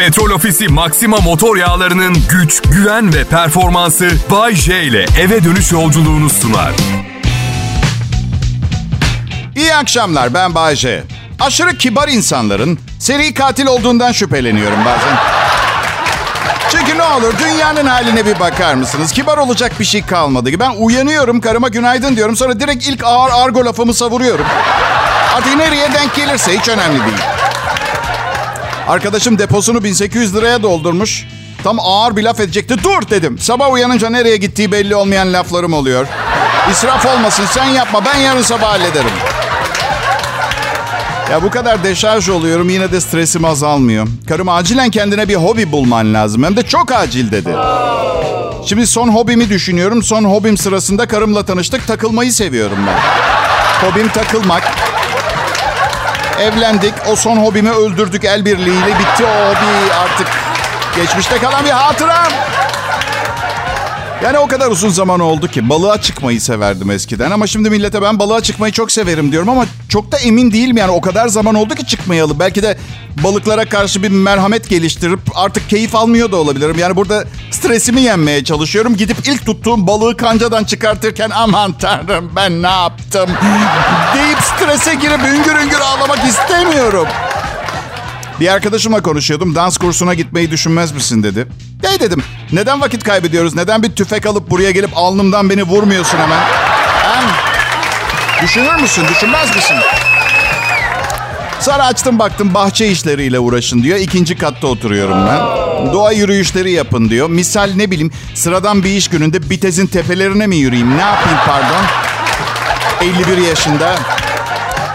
Petrol Ofisi Maxima motor yağlarının güç, güven ve performansı Bay J ile eve dönüş yolculuğunu sunar. İyi akşamlar ben Bayce. Aşırı kibar insanların seri katil olduğundan şüpheleniyorum bazen. Çünkü ne olur dünyanın haline bir bakar mısınız? Kibar olacak bir şey kalmadı. Ben uyanıyorum karıma günaydın diyorum. Sonra direkt ilk ağır argo lafımı savuruyorum. Artık nereye denk gelirse hiç önemli değil. Arkadaşım deposunu 1800 liraya doldurmuş. Tam ağır bir laf edecekti. Dur dedim. Sabah uyanınca nereye gittiği belli olmayan laflarım oluyor. İsraf olmasın sen yapma ben yarın sabah hallederim. Ya bu kadar deşarj oluyorum yine de stresim azalmıyor. Karım acilen kendine bir hobi bulman lazım. Hem de çok acil dedi. Şimdi son hobimi düşünüyorum. Son hobim sırasında karımla tanıştık. Takılmayı seviyorum ben. Hobim takılmak. Evlendik. O son hobimi öldürdük el birliğiyle. Bitti o hobi artık. Geçmişte kalan bir hatıram. Yani o kadar uzun zaman oldu ki balığa çıkmayı severdim eskiden ama şimdi millete ben balığa çıkmayı çok severim diyorum ama çok da emin değilim yani o kadar zaman oldu ki çıkmayalı. Belki de balıklara karşı bir merhamet geliştirip artık keyif almıyor da olabilirim. Yani burada stresimi yenmeye çalışıyorum. Gidip ilk tuttuğum balığı kancadan çıkartırken aman tanrım ben ne yaptım deyip strese girip üngür üngür ağlamak istemiyorum. Bir arkadaşımla konuşuyordum. Dans kursuna gitmeyi düşünmez misin dedi. Ne dedim. Neden vakit kaybediyoruz? Neden bir tüfek alıp buraya gelip alnımdan beni vurmuyorsun hemen? Hem düşünür müsün? Düşünmez misin? Sonra açtım baktım bahçe işleriyle uğraşın diyor. İkinci katta oturuyorum ben. Doğa yürüyüşleri yapın diyor. Misal ne bileyim sıradan bir iş gününde Bitez'in tepelerine mi yürüyeyim? Ne yapayım pardon? 51 yaşında.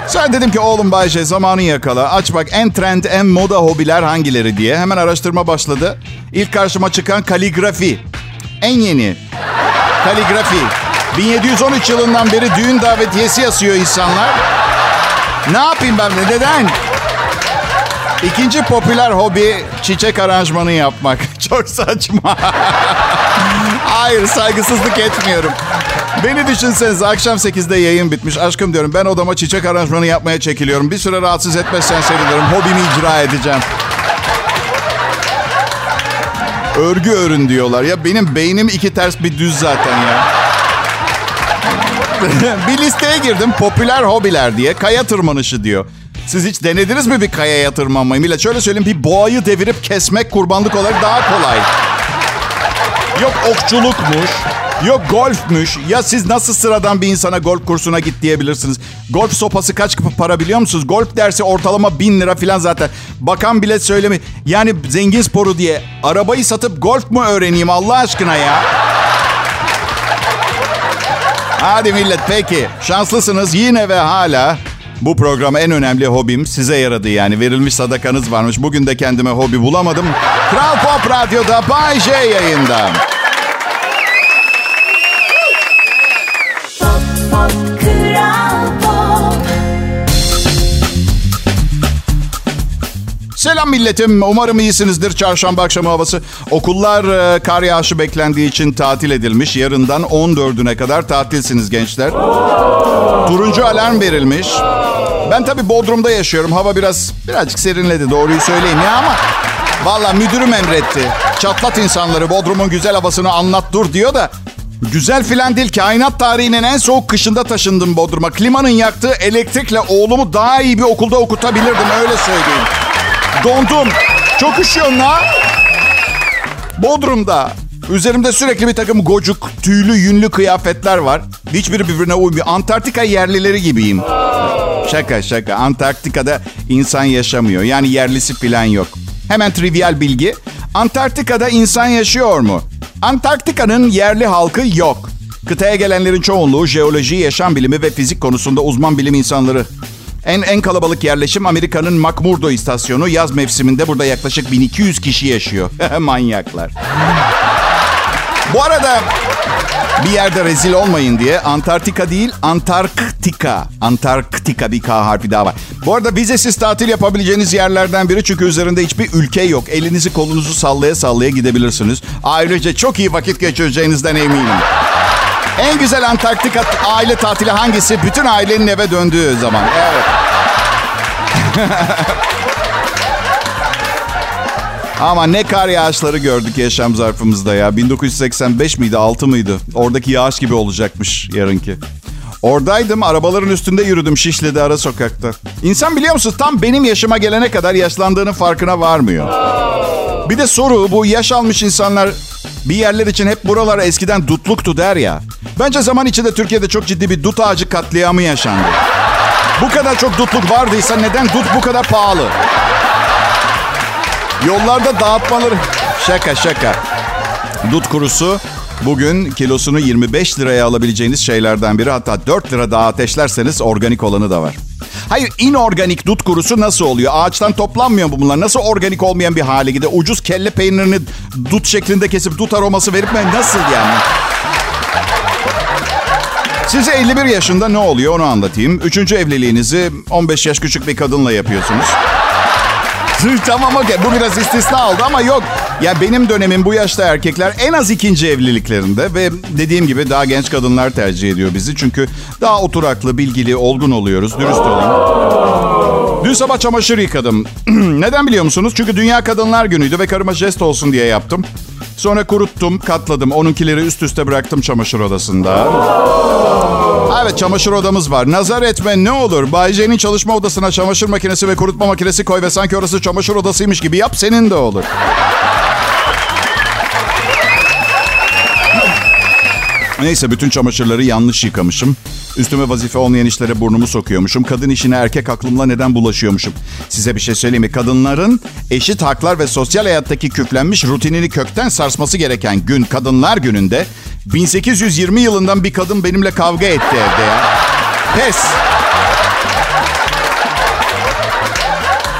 Sonra dedim ki oğlum Bayşe zamanı yakala. Aç bak en trend, en moda hobiler hangileri diye. Hemen araştırma başladı. İlk karşıma çıkan kaligrafi. En yeni. Kaligrafi. 1713 yılından beri düğün davetiyesi yazıyor insanlar. Ne yapayım ben de neden? İkinci popüler hobi çiçek aranjmanı yapmak. Çok saçma. Hayır saygısızlık etmiyorum. Beni düşünseniz akşam 8'de yayın bitmiş. Aşkım diyorum ben odama çiçek aranjmanı yapmaya çekiliyorum. Bir süre rahatsız etmezsen sevinirim. Hobimi icra edeceğim. Örgü örün diyorlar. Ya benim beynim iki ters bir düz zaten ya. bir listeye girdim popüler hobiler diye. Kaya tırmanışı diyor. Siz hiç denediniz mi bir kayaya tırmanmayı? Millet şöyle söyleyeyim bir boğayı devirip kesmek kurbanlık olarak daha kolay. Yok okçulukmuş. Yok golfmüş. Ya siz nasıl sıradan bir insana golf kursuna git diyebilirsiniz. Golf sopası kaç para biliyor musunuz? Golf dersi ortalama bin lira falan zaten. Bakan bile söylemi. Yani zengin sporu diye arabayı satıp golf mu öğreneyim Allah aşkına ya? Hadi millet peki. Şanslısınız yine ve hala bu program en önemli hobim size yaradı yani. Verilmiş sadakanız varmış. Bugün de kendime hobi bulamadım. Kral Pop Radyo'da Bay J yayında. Selam milletim. Umarım iyisinizdir. Çarşamba akşamı havası. Okullar e, kar yağışı beklendiği için tatil edilmiş. Yarından 14'üne kadar tatilsiniz gençler. Turuncu alarm verilmiş. Ben tabii Bodrum'da yaşıyorum. Hava biraz birazcık serinledi doğruyu söyleyeyim ya ama... Valla müdürüm emretti. Çatlat insanları Bodrum'un güzel havasını anlat dur diyor da... Güzel filan değil. Kainat tarihinin en soğuk kışında taşındım Bodrum'a. Klimanın yaktığı elektrikle oğlumu daha iyi bir okulda okutabilirdim öyle söyleyeyim. Dondum. Çok üşüyorum la. Bodrum'da. Üzerimde sürekli bir takım gocuk, tüylü, yünlü kıyafetler var. Hiçbiri birbirine uymuyor. Antarktika yerlileri gibiyim. Şaka şaka. Antarktika'da insan yaşamıyor. Yani yerlisi falan yok. Hemen trivial bilgi. Antarktika'da insan yaşıyor mu? Antarktika'nın yerli halkı yok. Kıtaya gelenlerin çoğunluğu jeoloji, yaşam bilimi ve fizik konusunda uzman bilim insanları. En en kalabalık yerleşim Amerika'nın McMurdo istasyonu. Yaz mevsiminde burada yaklaşık 1200 kişi yaşıyor. Manyaklar. Bu arada bir yerde rezil olmayın diye Antarktika değil Antarktika. Antarktika bir K harfi daha var. Bu arada vizesiz tatil yapabileceğiniz yerlerden biri çünkü üzerinde hiçbir ülke yok. Elinizi kolunuzu sallaya sallaya gidebilirsiniz. Ayrıca çok iyi vakit geçireceğinizden eminim. En güzel Antarktika aile tatili hangisi? Bütün ailenin eve döndüğü zaman. Evet. Ama ne kar yağışları gördük yaşam zarfımızda ya. 1985 miydi 6 mıydı? Oradaki yağış gibi olacakmış yarınki. Oradaydım arabaların üstünde yürüdüm Şişli'de ara sokakta. İnsan biliyor musun tam benim yaşıma gelene kadar yaşlandığının farkına varmıyor. Bir de soru bu yaş almış insanlar bir yerler için hep buralar eskiden dutluktu der ya. Bence zaman içinde Türkiye'de çok ciddi bir dut ağacı katliamı yaşandı. Bu kadar çok dutluk vardıysa neden dut bu kadar pahalı? Yollarda dağıtmaları... Şaka şaka. Dut kurusu bugün kilosunu 25 liraya alabileceğiniz şeylerden biri. Hatta 4 lira daha ateşlerseniz organik olanı da var. Hayır inorganik dut kurusu nasıl oluyor? Ağaçtan toplanmıyor mu bunlar? Nasıl organik olmayan bir hale gidiyor? Ucuz kelle peynirini dut şeklinde kesip dut aroması verip mi? Nasıl yani? Size 51 yaşında ne oluyor onu anlatayım. Üçüncü evliliğinizi 15 yaş küçük bir kadınla yapıyorsunuz. Tamam okey bu biraz istisna oldu ama yok. Ya benim dönemim bu yaşta erkekler en az ikinci evliliklerinde ve dediğim gibi daha genç kadınlar tercih ediyor bizi. Çünkü daha oturaklı, bilgili, olgun oluyoruz. Dürüst olayım. Dün sabah çamaşır yıkadım. Neden biliyor musunuz? Çünkü Dünya Kadınlar Günü'ydü ve karıma jest olsun diye yaptım. Sonra kuruttum, katladım. Onunkileri üst üste bıraktım çamaşır odasında. Evet çamaşır odamız var. Nazar etme ne olur. Bay çalışma odasına çamaşır makinesi ve kurutma makinesi koy ve sanki orası çamaşır odasıymış gibi yap senin de olur. Neyse bütün çamaşırları yanlış yıkamışım. Üstüme vazife olmayan işlere burnumu sokuyormuşum. Kadın işine erkek aklımla neden bulaşıyormuşum? Size bir şey söyleyeyim mi? Kadınların eşit haklar ve sosyal hayattaki küflenmiş rutinini kökten sarsması gereken gün Kadınlar Günü'nde 1820 yılından bir kadın benimle kavga etti evde ya. Pes.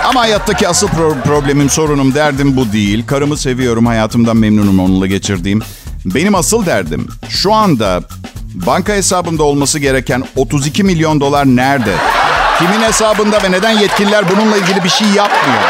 Ama hayattaki asıl pro- problemim, sorunum, derdim bu değil. Karımı seviyorum, hayatımdan memnunum onunla geçirdiğim. Benim asıl derdim şu anda banka hesabımda olması gereken 32 milyon dolar nerede? Kimin hesabında ve neden yetkililer bununla ilgili bir şey yapmıyor?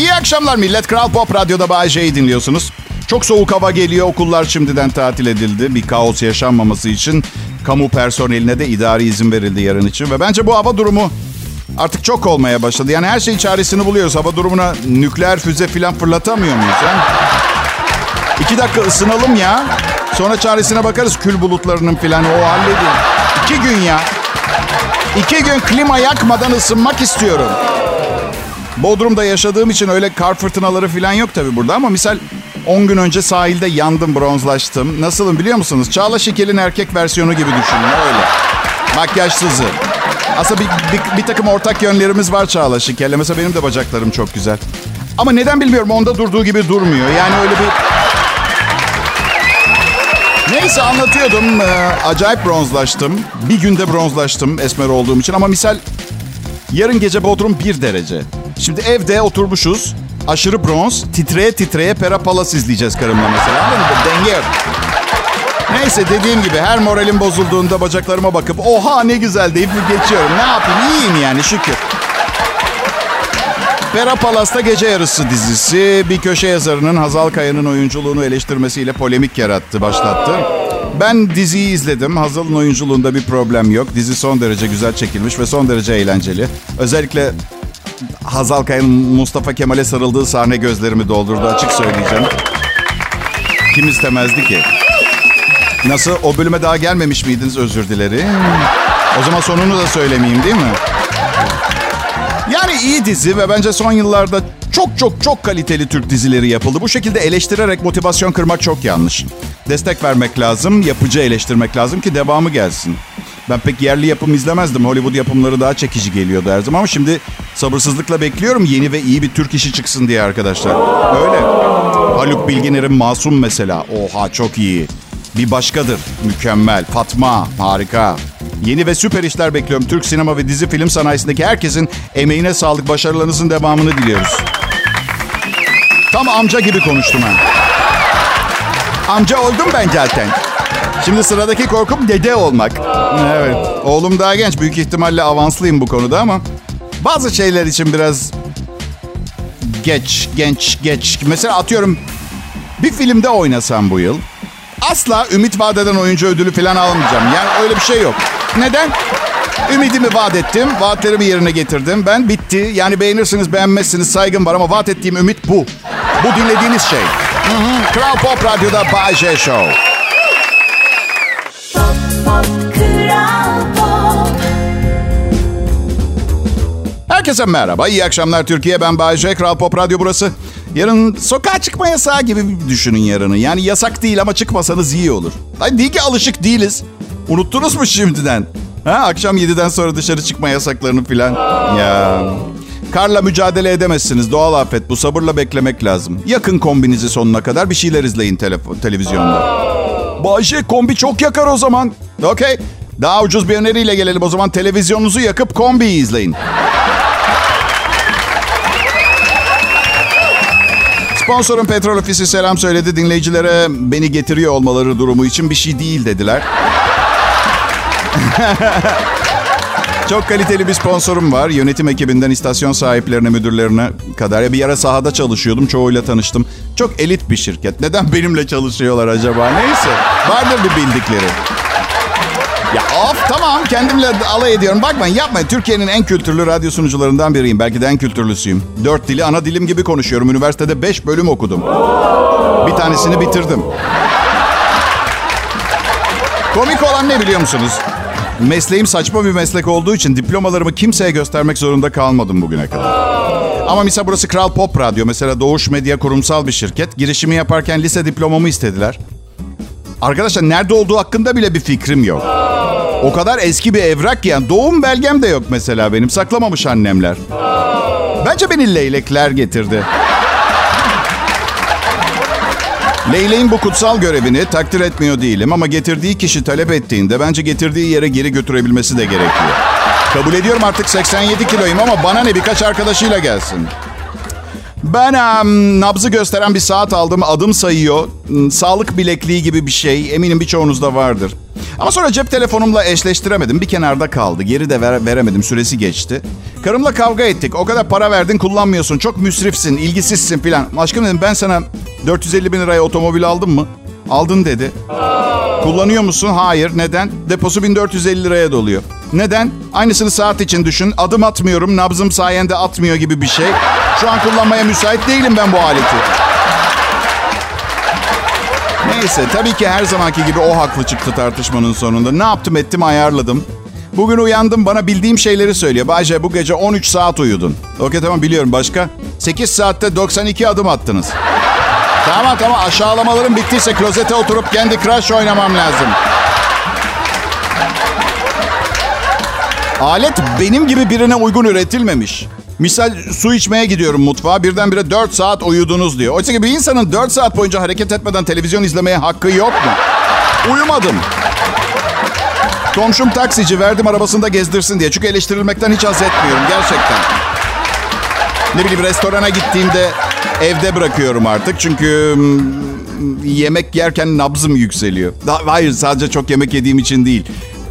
İyi akşamlar millet. Kral Pop Radyo'da Bay J'yi dinliyorsunuz. Çok soğuk hava geliyor. Okullar şimdiden tatil edildi. Bir kaos yaşanmaması için kamu personeline de idari izin verildi yarın için. Ve bence bu hava durumu artık çok olmaya başladı. Yani her şeyin çaresini buluyoruz. Hava durumuna nükleer füze falan fırlatamıyor muyuz? İki dakika ısınalım ya. Sonra çaresine bakarız kül bulutlarının falan. O halledin. İki gün ya. İki gün klima yakmadan ısınmak istiyorum. Bodrum'da yaşadığım için öyle kar fırtınaları falan yok tabii burada ama misal 10 gün önce sahilde yandım, bronzlaştım. Nasılım biliyor musunuz? Çağla Şikel'in erkek versiyonu gibi düşünün öyle. Makyajsızı. Aslında bir, bir, bir takım ortak yönlerimiz var Çağla Şikel'le. Mesela benim de bacaklarım çok güzel. Ama neden bilmiyorum onda durduğu gibi durmuyor. Yani öyle bir... Neyse anlatıyordum. Ee, acayip bronzlaştım. Bir günde bronzlaştım esmer olduğum için. Ama misal Yarın gece Bodrum 1 derece. Şimdi evde oturmuşuz. Aşırı bronz, titreye titreye Pera Palas izleyeceğiz karımla mesela. Anladın? Denge. Neyse dediğim gibi her moralim bozulduğunda bacaklarıma bakıp oha ne güzel deyip geçiyorum. Ne yapayım iyiyim yani şükür. Pera Palas'ta Gece Yarısı dizisi bir köşe yazarının Hazal Kaya'nın oyunculuğunu eleştirmesiyle polemik yarattı, başlattı. Ben diziyi izledim. Hazal'ın oyunculuğunda bir problem yok. Dizi son derece güzel çekilmiş ve son derece eğlenceli. Özellikle Hazal Kaya'nın Mustafa Kemal'e sarıldığı sahne gözlerimi doldurdu açık söyleyeceğim. Kim istemezdi ki? Nasıl? O bölüme daha gelmemiş miydiniz özür dilerim. O zaman sonunu da söylemeyeyim değil mi? Yani iyi dizi ve bence son yıllarda çok çok çok kaliteli Türk dizileri yapıldı. Bu şekilde eleştirerek motivasyon kırmak çok yanlış. Destek vermek lazım, yapıcı eleştirmek lazım ki devamı gelsin. Ben pek yerli yapım izlemezdim. Hollywood yapımları daha çekici geliyordu her zaman ama şimdi sabırsızlıkla bekliyorum yeni ve iyi bir Türk işi çıksın diye arkadaşlar. Öyle. Haluk Bilginer'in Masum mesela. Oha çok iyi. Bir başkadır. Mükemmel. Fatma. Harika. Yeni ve süper işler bekliyorum. Türk sinema ve dizi film sanayisindeki herkesin emeğine sağlık, başarılarınızın devamını diliyoruz. Tam amca gibi konuştum ha. Amca oldum ben zaten. Şimdi sıradaki korkum dede olmak. Evet. Oğlum daha genç. Büyük ihtimalle avanslıyım bu konuda ama bazı şeyler için biraz geç, genç, geç. Mesela atıyorum Bir filmde oynasam bu yıl asla ümit vaat eden oyuncu ödülü falan almayacağım. Yani öyle bir şey yok. Neden? Ümidimi vaat ettim. Vaatlerimi yerine getirdim. Ben bitti. Yani beğenirsiniz beğenmezsiniz saygım var ama vaat ettiğim ümit bu. Bu dinlediğiniz şey. Hı. Kral Pop Radyo'da Bay J Show. Herkese merhaba. İyi akşamlar Türkiye. Ben Bay J. Kral Pop Radyo burası. Yarın sokağa çıkma yasağı gibi düşünün yarını. Yani yasak değil ama çıkmasanız iyi olur. Ay değil ki alışık değiliz. Unuttunuz mu şimdiden? Ha, akşam 7'den sonra dışarı çıkma yasaklarını filan. Ya. Karla mücadele edemezsiniz. Doğal afet bu. Sabırla beklemek lazım. Yakın kombinizi sonuna kadar bir şeyler izleyin telefon, televizyonda. Bayşe kombi çok yakar o zaman. Okey. Daha ucuz bir öneriyle gelelim o zaman. Televizyonunuzu yakıp kombiyi izleyin. Sponsorum Petrol Ofisi selam söyledi. Dinleyicilere beni getiriyor olmaları durumu için bir şey değil dediler. Çok kaliteli bir sponsorum var. Yönetim ekibinden istasyon sahiplerine, müdürlerine kadar. Bir ara sahada çalışıyordum. Çoğuyla tanıştım. Çok elit bir şirket. Neden benimle çalışıyorlar acaba? Neyse. Vardır bir bildikleri. Ya of tamam kendimle alay ediyorum. Bakmayın yapmayın. Türkiye'nin en kültürlü radyo sunucularından biriyim. Belki de en kültürlüsüyüm. Dört dili ana dilim gibi konuşuyorum. Üniversitede beş bölüm okudum. Bir tanesini bitirdim. Komik olan ne biliyor musunuz? Mesleğim saçma bir meslek olduğu için diplomalarımı kimseye göstermek zorunda kalmadım bugüne kadar. Ama mesela burası Kral Pop Radyo. Mesela Doğuş Medya kurumsal bir şirket. Girişimi yaparken lise diplomamı istediler. Arkadaşlar nerede olduğu hakkında bile bir fikrim yok. O kadar eski bir evrak ki yani doğum belgem de yok mesela benim. Saklamamış annemler. Bence beni leylekler getirdi. Leyleğin bu kutsal görevini takdir etmiyor değilim ama getirdiği kişi talep ettiğinde bence getirdiği yere geri götürebilmesi de gerekiyor. Kabul ediyorum artık 87 kiloyum ama bana ne birkaç arkadaşıyla gelsin. Ben em, nabzı gösteren bir saat aldım. Adım sayıyor. Hmm, Sağlık bilekliği gibi bir şey. Eminim birçoğunuzda vardır. Ama sonra cep telefonumla eşleştiremedim. Bir kenarda kaldı. Geri de ver- veremedim. Süresi geçti. Karımla kavga ettik. O kadar para verdin kullanmıyorsun. Çok müsrifsin, ilgisizsin filan. Aşkım dedim ben sana 450 bin liraya otomobil aldım mı? Aldın dedi. Kullanıyor musun? Hayır. Neden? Deposu 1450 liraya doluyor. Neden? Aynısını saat için düşün. Adım atmıyorum, nabzım sayende atmıyor gibi bir şey. Şu an kullanmaya müsait değilim ben bu aleti. Neyse tabii ki her zamanki gibi o haklı çıktı tartışmanın sonunda. Ne yaptım ettim ayarladım. Bugün uyandım bana bildiğim şeyleri söylüyor. Bayce bu gece 13 saat uyudun. Okey tamam biliyorum başka. 8 saatte 92 adım attınız. Tamam tamam aşağılamalarım bittiyse klozete oturup Candy Crush oynamam lazım. Alet benim gibi birine uygun üretilmemiş. Misal su içmeye gidiyorum mutfağa birdenbire 4 saat uyudunuz diyor. Oysa ki bir insanın 4 saat boyunca hareket etmeden televizyon izlemeye hakkı yok mu? Uyumadım. Komşum taksici verdim arabasında gezdirsin diye. Çünkü eleştirilmekten hiç haz etmiyorum gerçekten. Ne bileyim restorana gittiğimde evde bırakıyorum artık. Çünkü yemek yerken nabzım yükseliyor. Hayır sadece çok yemek yediğim için değil.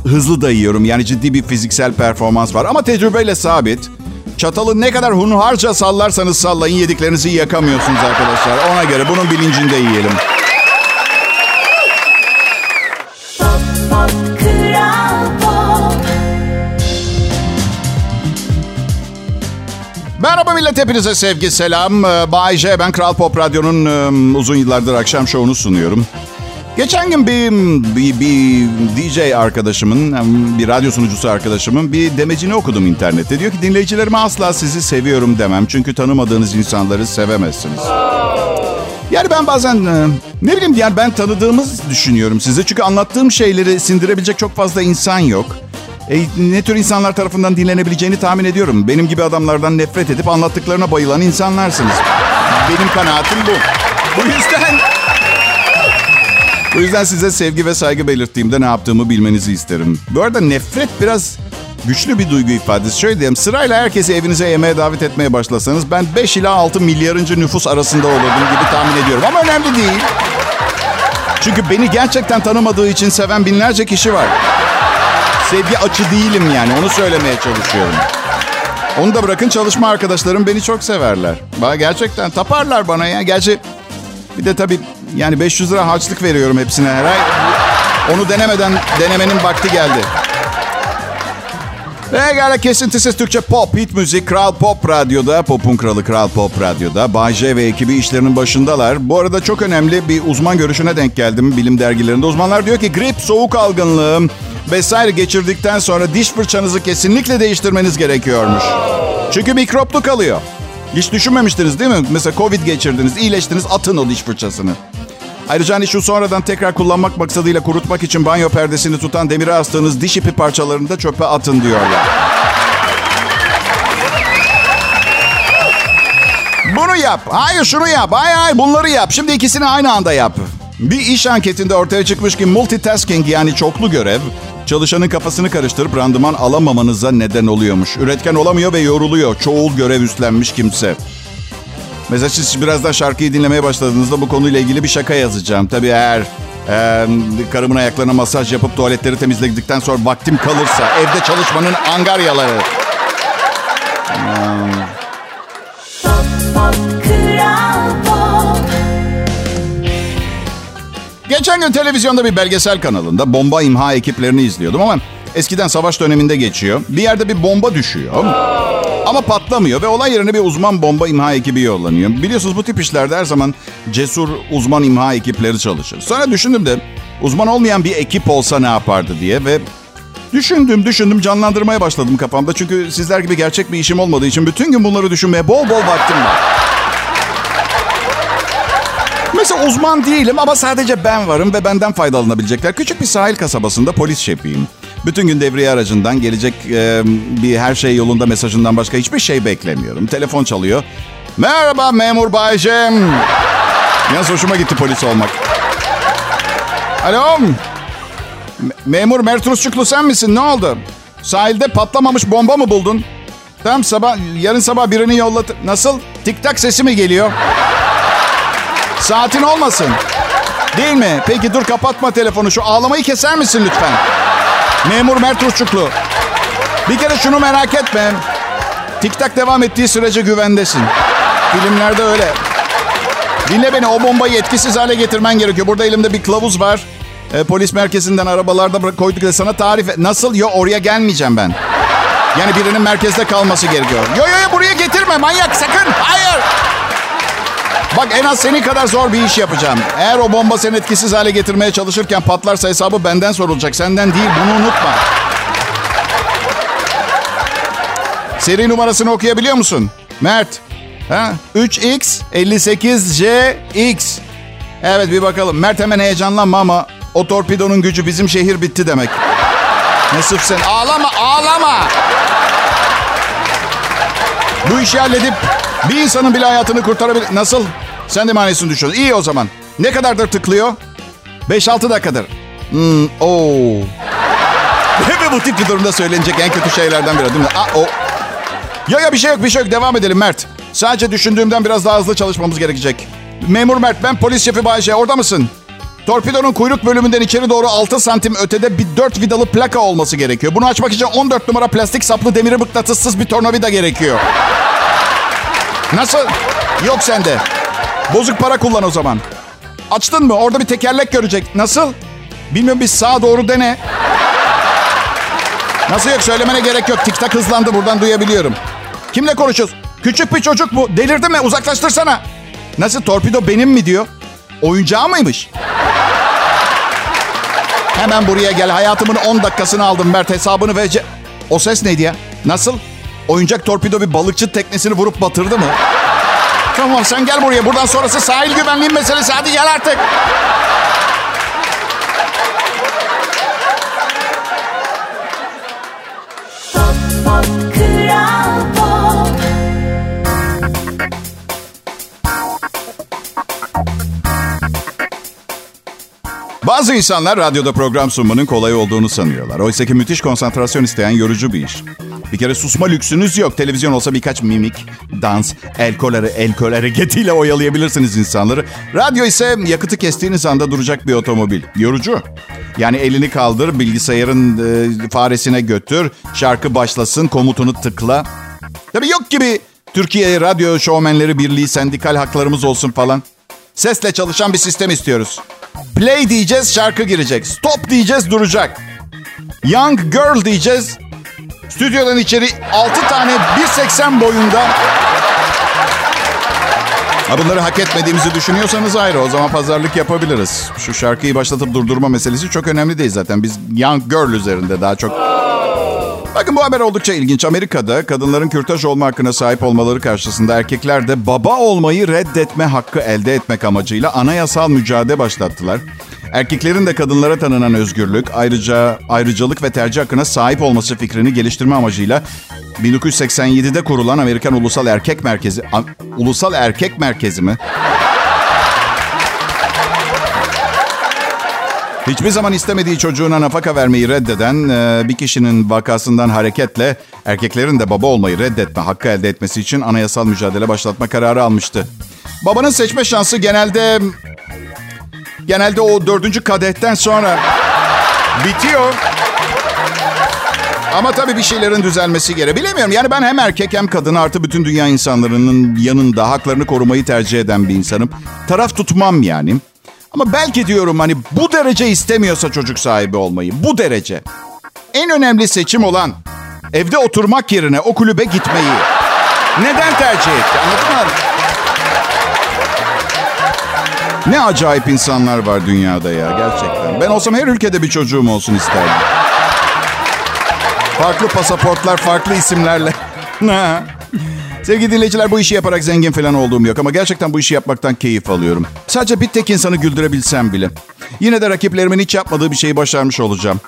Hızlı da yiyorum. Yani ciddi bir fiziksel performans var. Ama tecrübeyle sabit. Çatalı ne kadar hunharca sallarsanız sallayın yediklerinizi yakamıyorsunuz arkadaşlar. Ona göre bunun bilincinde yiyelim. Pop pop kral pop Merhaba millet hepinize sevgi selam. Ee, Bay J ben Kral Pop Radyo'nun e, uzun yıllardır akşam şovunu sunuyorum. Geçen gün bir, bir, bir DJ arkadaşımın, bir radyo sunucusu arkadaşımın bir demecini okudum internette. Diyor ki dinleyicilerime asla sizi seviyorum demem. Çünkü tanımadığınız insanları sevemezsiniz. Yani ben bazen e, ne bileyim yani ben tanıdığımız düşünüyorum size. Çünkü anlattığım şeyleri sindirebilecek çok fazla insan yok. E, ne tür insanlar tarafından dinlenebileceğini tahmin ediyorum. Benim gibi adamlardan nefret edip anlattıklarına bayılan insanlarsınız. Benim kanaatim bu. Bu yüzden... Bu yüzden size sevgi ve saygı belirttiğimde ne yaptığımı bilmenizi isterim. Bu arada nefret biraz güçlü bir duygu ifadesi. Şöyle diyeyim, sırayla herkesi evinize yemeğe davet etmeye başlasanız... ...ben 5 ila 6 milyarıncı nüfus arasında olurdum gibi tahmin ediyorum. Ama önemli değil. Çünkü beni gerçekten tanımadığı için seven binlerce kişi var. Sevgi açı değilim yani onu söylemeye çalışıyorum. Onu da bırakın çalışma arkadaşlarım beni çok severler. Gerçekten taparlar bana ya. Gerçi bir de tabii Yani 500 lira harçlık veriyorum hepsine her ay. Onu denemeden denemenin vakti geldi. Pekala kesintisiz Türkçe pop, hit müzik, Kral Pop Radyo'da, Pop'un kralı Kral Pop Radyo'da. Bay J ve ekibi işlerinin başındalar. Bu arada çok önemli bir uzman görüşüne denk geldim bilim dergilerinde. Uzmanlar diyor ki grip, soğuk algınlığı vesaire geçirdikten sonra diş fırçanızı kesinlikle değiştirmeniz gerekiyormuş. Çünkü mikroplu kalıyor. Hiç düşünmemiştiniz değil mi? Mesela Covid geçirdiniz, iyileştiniz, atın o diş fırçasını. Ayrıca hani şu sonradan tekrar kullanmak maksadıyla kurutmak için banyo perdesini tutan demire astığınız diş ipi parçalarını da çöpe atın diyorlar. Bunu yap. Hayır şunu yap. Hayır hayır bunları yap. Şimdi ikisini aynı anda yap. Bir iş anketinde ortaya çıkmış ki multitasking yani çoklu görev çalışanın kafasını karıştırıp randıman alamamanıza neden oluyormuş. Üretken olamıyor ve yoruluyor çoğul görev üstlenmiş kimse. Mesela siz birazdan şarkıyı dinlemeye başladığınızda bu konuyla ilgili bir şaka yazacağım. Tabii eğer e, karımın ayaklarına masaj yapıp tuvaletleri temizledikten sonra vaktim kalırsa evde çalışmanın angaryaları. Pop Geçen gün televizyonda bir belgesel kanalında bomba imha ekiplerini izliyordum ama eskiden savaş döneminde geçiyor. Bir yerde bir bomba düşüyor ama patlamıyor ve olay yerine bir uzman bomba imha ekibi yollanıyor. Biliyorsunuz bu tip işlerde her zaman cesur uzman imha ekipleri çalışır. Sonra düşündüm de uzman olmayan bir ekip olsa ne yapardı diye ve düşündüm düşündüm canlandırmaya başladım kafamda. Çünkü sizler gibi gerçek bir işim olmadığı için bütün gün bunları düşünmeye bol bol vaktim var. Mesela uzman değilim ama sadece ben varım ve benden faydalanabilecekler. Küçük bir sahil kasabasında polis şefiyim. Bütün gün devriye aracından gelecek e, bir her şey yolunda mesajından başka hiçbir şey beklemiyorum. Telefon çalıyor. Merhaba memur Baycem. Yalnız hoşuma gitti polis olmak. Alo. Me- memur Mert Rusçuklu sen misin? Ne oldu? Sahilde patlamamış bomba mı buldun? Tamam sabah, yarın sabah birini yolla. Nasıl? Tik tak sesi mi geliyor? Saatin olmasın. Değil mi? Peki dur kapatma telefonu. Şu ağlamayı keser misin lütfen? Memur Mert Uççuklu. Bir kere şunu merak etme. Tik tak devam ettiği sürece güvendesin. Filmlerde öyle. Dinle beni o bombayı etkisiz hale getirmen gerekiyor. Burada elimde bir kılavuz var. Ee, polis merkezinden arabalarda koyduk da sana tarif et. Nasıl? Yo oraya gelmeyeceğim ben. Yani birinin merkezde kalması gerekiyor. Yo yo yo buraya getirme manyak sakın. Hayır. Bak en az senin kadar zor bir iş yapacağım. Eğer o bomba seni etkisiz hale getirmeye çalışırken patlarsa hesabı benden sorulacak. Senden değil bunu unutma. Seri numarasını okuyabiliyor musun? Mert. Ha? 3X 58JX. Evet bir bakalım. Mert hemen heyecanlanma ama o torpidonun gücü bizim şehir bitti demek. Sırf sen. Ağlama ağlama. Bu işi halledip bir insanın bile hayatını kurtarabilir. Nasıl? Sen de mahanesini düşüyorsun. İyi o zaman. Ne kadardır tıklıyor? 5-6 dakikadır. Hmm, oo. Ve bu tip bir durumda söylenecek en kötü şeylerden biri değil mi? Aa, o. Ya ya bir şey yok bir şey yok. Devam edelim Mert. Sadece düşündüğümden biraz daha hızlı çalışmamız gerekecek. Memur Mert ben polis şefi Bayşe. Orada mısın? Torpidonun kuyruk bölümünden içeri doğru 6 santim ötede bir 4 vidalı plaka olması gerekiyor. Bunu açmak için 14 numara plastik saplı demiri mıknatıssız bir tornavida gerekiyor. Nasıl? Yok sende. Bozuk para kullan o zaman. Açtın mı? Orada bir tekerlek görecek. Nasıl? Bilmiyorum bir sağa doğru dene. Nasıl yok? Söylemene gerek yok. Tik tak hızlandı. Buradan duyabiliyorum. Kimle konuşuyoruz? Küçük bir çocuk bu. Delirdi mi? Uzaklaştırsana. Nasıl? Torpido benim mi diyor? Oyuncağı mıymış? Hemen buraya gel. Hayatımın 10 dakikasını aldım Mert. Hesabını ve... O ses neydi ya? Nasıl? Oyuncak torpido bir balıkçı teknesini vurup batırdı mı? Tamam sen gel buraya. Buradan sonrası sahil güvenliği meselesi. Hadi gel artık. Bazı insanlar radyoda program sunmanın kolay olduğunu sanıyorlar. Oysa ki müthiş konsantrasyon isteyen yorucu bir iş. Bir kere susma lüksünüz yok. Televizyon olsa birkaç mimik, dans, el kol, hare- el kol hareketiyle oyalayabilirsiniz insanları. Radyo ise yakıtı kestiğiniz anda duracak bir otomobil. Yorucu. Yani elini kaldır, bilgisayarın e, faresine götür, şarkı başlasın, komutunu tıkla. Tabii yok gibi Türkiye Radyo Şovmenleri Birliği sendikal haklarımız olsun falan. Sesle çalışan bir sistem istiyoruz. Play diyeceğiz şarkı girecek. Stop diyeceğiz duracak. Young girl diyeceğiz. Stüdyodan içeri 6 tane 1.80 boyunda Ha bunları hak etmediğimizi düşünüyorsanız ayrı. O zaman pazarlık yapabiliriz. Şu şarkıyı başlatıp durdurma meselesi çok önemli değil zaten. Biz Young Girl üzerinde daha çok... Bakın bu haber oldukça ilginç. Amerika'da kadınların kürtaj olma hakkına sahip olmaları karşısında erkekler de baba olmayı reddetme hakkı elde etmek amacıyla anayasal mücadele başlattılar. Erkeklerin de kadınlara tanınan özgürlük, ayrıca ayrıcalık ve tercih hakkına sahip olması fikrini geliştirme amacıyla 1987'de kurulan Amerikan Ulusal Erkek Merkezi, A- Ulusal Erkek Merkezi mi? Hiçbir zaman istemediği çocuğuna nafaka vermeyi reddeden e, bir kişinin vakasından hareketle erkeklerin de baba olmayı reddetme hakkı elde etmesi için anayasal mücadele başlatma kararı almıştı. Babanın seçme şansı genelde genelde o dördüncü kadetten sonra bitiyor. Ama tabii bir şeylerin düzelmesi gerek. Bilemiyorum yani ben hem erkek hem kadın artı bütün dünya insanlarının yanında haklarını korumayı tercih eden bir insanım. Taraf tutmam yani. Ama belki diyorum hani bu derece istemiyorsa çocuk sahibi olmayı. Bu derece. En önemli seçim olan evde oturmak yerine o kulübe gitmeyi. Neden tercih etti anladın mı? Ne acayip insanlar var dünyada ya gerçekten. Ben olsam her ülkede bir çocuğum olsun isterdim. Farklı pasaportlar, farklı isimlerle. Sevgili dinleyiciler bu işi yaparak zengin falan olduğum yok ama gerçekten bu işi yapmaktan keyif alıyorum. Sadece bir tek insanı güldürebilsem bile. Yine de rakiplerimin hiç yapmadığı bir şeyi başarmış olacağım.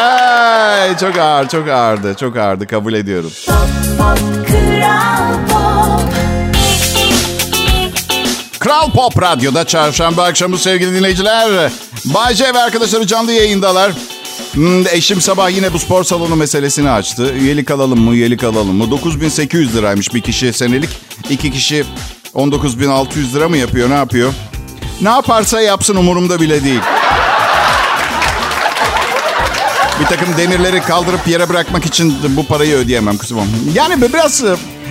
Ay, çok ağır, çok ağırdı, çok ağırdı kabul ediyorum. Pop pop kral Kral Pop Radyo'da çarşamba akşamı sevgili dinleyiciler. Bay J ve arkadaşları canlı yayındalar. Hmm, eşim sabah yine bu spor salonu meselesini açtı. Üyelik alalım mı, üyelik alalım mı? 9800 liraymış bir kişi senelik. iki kişi 19600 lira mı yapıyor, ne yapıyor? Ne yaparsa yapsın umurumda bile değil. Bir takım demirleri kaldırıp yere bırakmak için bu parayı ödeyemem kızım. Yani biraz...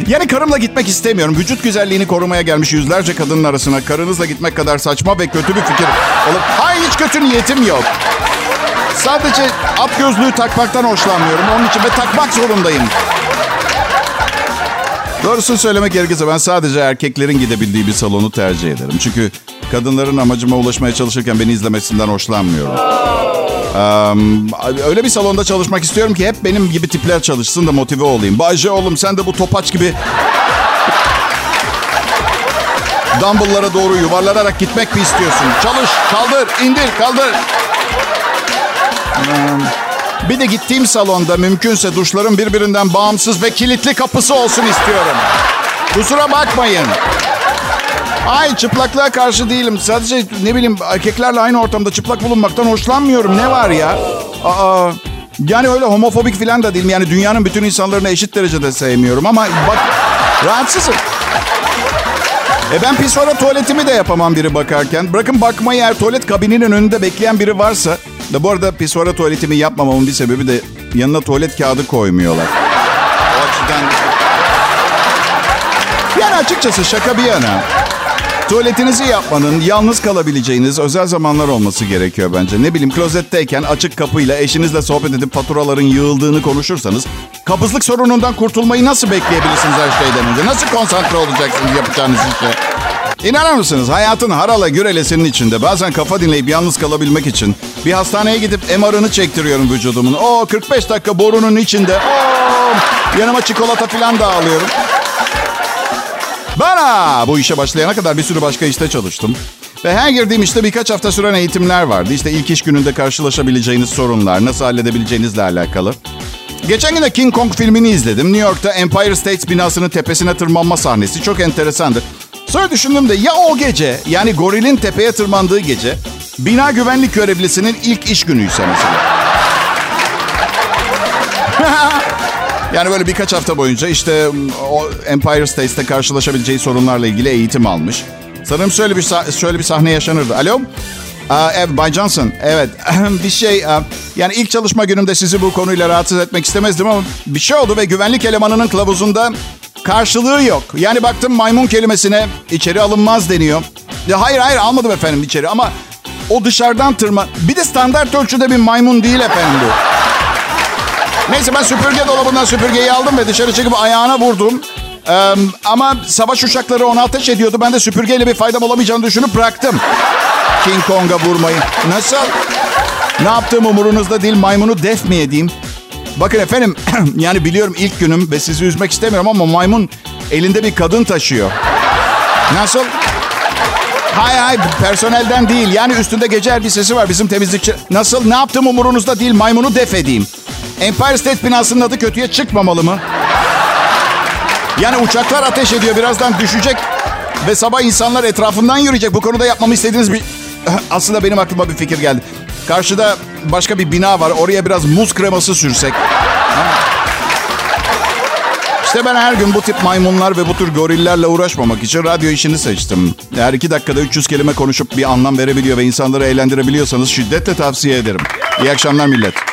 Yani karımla gitmek istemiyorum. Vücut güzelliğini korumaya gelmiş yüzlerce kadının arasına karınızla gitmek kadar saçma ve kötü bir fikir olup... Hayır hiç kötü niyetim yok. Sadece at gözlüğü takmaktan hoşlanmıyorum. Onun için ve takmak zorundayım. Doğrusunu söylemek gerekirse ben sadece erkeklerin gidebildiği bir salonu tercih ederim. Çünkü kadınların amacıma ulaşmaya çalışırken beni izlemesinden hoşlanmıyorum. Eee, öyle bir salonda çalışmak istiyorum ki hep benim gibi tipler çalışsın da motive olayım. Bayce oğlum sen de bu topaç gibi dumbbelllara doğru yuvarlanarak gitmek mi istiyorsun? Çalış, kaldır, indir, kaldır. Bir de gittiğim salonda mümkünse duşların birbirinden bağımsız ve kilitli kapısı olsun istiyorum. Kusura bakmayın. Ay çıplaklığa karşı değilim. Sadece ne bileyim erkeklerle aynı ortamda çıplak bulunmaktan hoşlanmıyorum. Ne var ya? Aa, yani öyle homofobik falan da değilim. Yani dünyanın bütün insanlarını eşit derecede sevmiyorum ama bak rahatsızım. E ben pisvara tuvaletimi de yapamam biri bakarken. Bırakın bakmayı eğer tuvalet kabininin önünde bekleyen biri varsa. Da bu arada pisvara tuvaletimi yapmamamın bir sebebi de yanına tuvalet kağıdı koymuyorlar. O açıdan... Yani açıkçası şaka bir yana. Tuvaletinizi yapmanın yalnız kalabileceğiniz özel zamanlar olması gerekiyor bence. Ne bileyim klozetteyken açık kapıyla eşinizle sohbet edip faturaların yığıldığını konuşursanız... ...kabızlık sorunundan kurtulmayı nasıl bekleyebilirsiniz her şeyden önce? Nasıl konsantre olacaksınız yapacağınız işe? İnanır mısınız hayatın harala gürelesinin içinde bazen kafa dinleyip yalnız kalabilmek için bir hastaneye gidip MR'ını çektiriyorum vücudumun. O 45 dakika borunun içinde. Oo, yanıma çikolata falan da alıyorum. Bana bu işe başlayana kadar bir sürü başka işte çalıştım. Ve her girdiğim işte birkaç hafta süren eğitimler vardı. İşte ilk iş gününde karşılaşabileceğiniz sorunlar, nasıl halledebileceğinizle alakalı. Geçen gün de King Kong filmini izledim. New York'ta Empire State binasının tepesine tırmanma sahnesi çok enteresandı. Sonra düşündüm de ya o gece yani gorilin tepeye tırmandığı gece bina güvenlik görevlisinin ilk iş günüyse mesela. Yani böyle birkaç hafta boyunca işte o Empire State'te karşılaşabileceği sorunlarla ilgili eğitim almış. Sanırım şöyle bir şöyle bir sahne yaşanırdı. Alo? Aa, evet Bay Johnson. Evet bir şey yani ilk çalışma günümde sizi bu konuyla rahatsız etmek istemezdim ama bir şey oldu ve güvenlik elemanının kılavuzunda Karşılığı yok. Yani baktım maymun kelimesine içeri alınmaz deniyor. Ya hayır hayır almadım efendim içeri ama o dışarıdan tırma. Bir de standart ölçüde bir maymun değil efendim bu. Neyse ben süpürge dolabından süpürgeyi aldım ve dışarı çıkıp ayağına vurdum. Ee, ama savaş uçakları onu ateş ediyordu. Ben de süpürgeyle bir faydam olamayacağını düşünüp bıraktım. King Kong'a vurmayı. Nasıl? Ne yaptığım umurunuzda değil maymunu def mi edeyim? Bakın efendim yani biliyorum ilk günüm ve sizi üzmek istemiyorum ama maymun elinde bir kadın taşıyor. Nasıl? Hay hay personelden değil. Yani üstünde gece elbisesi var bizim temizlikçi. Nasıl? Ne yaptığım umurunuzda değil. Maymunu def edeyim. Empire State binasının adı kötüye çıkmamalı mı? Yani uçaklar ateş ediyor. Birazdan düşecek. Ve sabah insanlar etrafından yürüyecek. Bu konuda yapmamı istediğiniz bir... Aslında benim aklıma bir fikir geldi. Karşıda başka bir bina var. Oraya biraz muz kreması sürsek. İşte ben her gün bu tip maymunlar ve bu tür gorillerle uğraşmamak için radyo işini seçtim. Eğer iki dakikada 300 kelime konuşup bir anlam verebiliyor ve insanları eğlendirebiliyorsanız şiddetle tavsiye ederim. İyi akşamlar millet.